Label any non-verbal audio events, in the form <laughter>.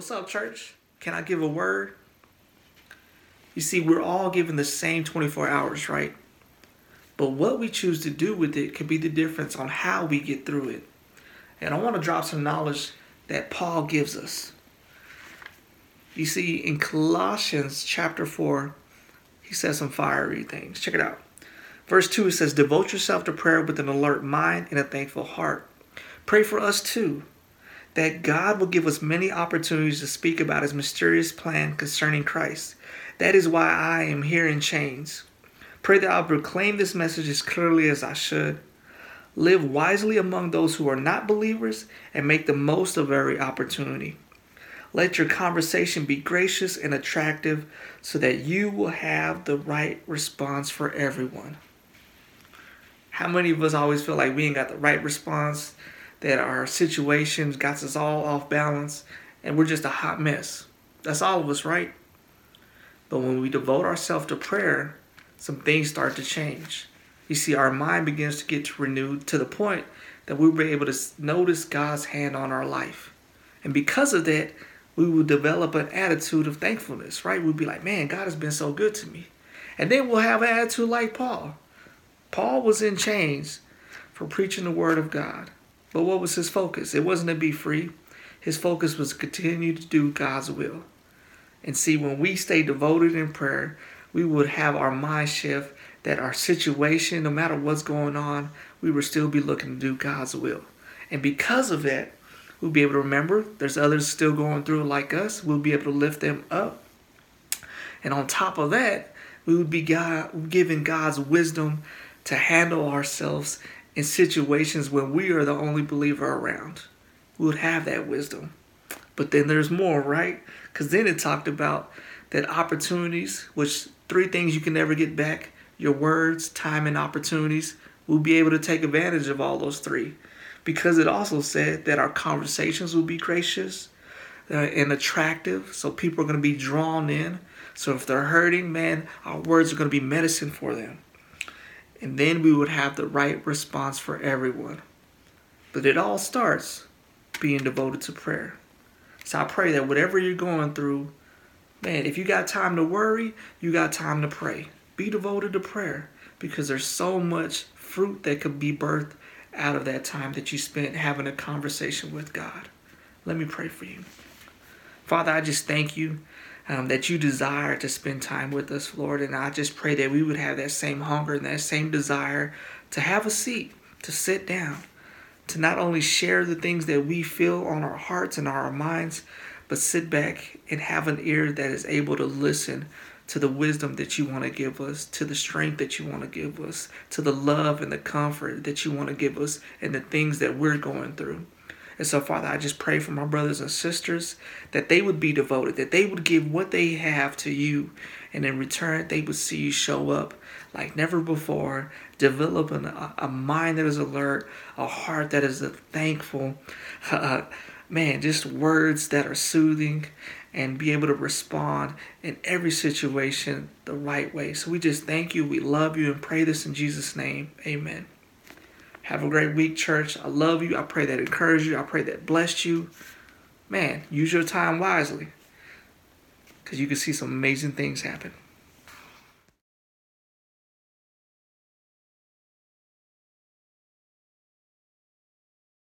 What's up, church? Can I give a word? You see, we're all given the same 24 hours, right? But what we choose to do with it could be the difference on how we get through it. And I want to drop some knowledge that Paul gives us. You see, in Colossians chapter 4, he says some fiery things. Check it out. Verse 2 it says, Devote yourself to prayer with an alert mind and a thankful heart. Pray for us too that God will give us many opportunities to speak about his mysterious plan concerning Christ. That is why I am here in chains. Pray that I'll proclaim this message as clearly as I should. Live wisely among those who are not believers and make the most of every opportunity. Let your conversation be gracious and attractive so that you will have the right response for everyone. How many of us always feel like we ain't got the right response that our situations got us all off balance and we're just a hot mess. That's all of us, right? But when we devote ourselves to prayer, some things start to change. You see, our mind begins to get renewed to the point that we'll be able to notice God's hand on our life. And because of that, we will develop an attitude of thankfulness, right? We'll be like, man, God has been so good to me. And then we'll have an attitude like Paul. Paul was in chains for preaching the word of God. But what was his focus? It wasn't to be free. His focus was to continue to do God's will. And see, when we stay devoted in prayer, we would have our mind shift that our situation, no matter what's going on, we would still be looking to do God's will. And because of that, we'll be able to remember there's others still going through like us. We'll be able to lift them up. And on top of that, we would be God, given God's wisdom to handle ourselves in situations when we are the only believer around. We would have that wisdom. But then there's more, right? Because then it talked about that opportunities, which three things you can never get back your words, time, and opportunities. We'll be able to take advantage of all those three. Because it also said that our conversations will be gracious uh, and attractive. So people are going to be drawn in. So if they're hurting, man, our words are going to be medicine for them and then we would have the right response for everyone. But it all starts being devoted to prayer. So I pray that whatever you're going through, man, if you got time to worry, you got time to pray. Be devoted to prayer because there's so much fruit that could be birthed out of that time that you spent having a conversation with God. Let me pray for you. Father, I just thank you um, that you desire to spend time with us, Lord. And I just pray that we would have that same hunger and that same desire to have a seat, to sit down, to not only share the things that we feel on our hearts and our minds, but sit back and have an ear that is able to listen to the wisdom that you want to give us, to the strength that you want to give us, to the love and the comfort that you want to give us, and the things that we're going through. And so, Father, I just pray for my brothers and sisters that they would be devoted, that they would give what they have to you, and in return, they would see you show up like never before, developing a, a mind that is alert, a heart that is thankful, <laughs> uh, man, just words that are soothing, and be able to respond in every situation the right way. So we just thank you, we love you, and pray this in Jesus' name. Amen. Have a great week, church. I love you. I pray that encouraged you. I pray that blessed you. Man, use your time wisely because you can see some amazing things happen.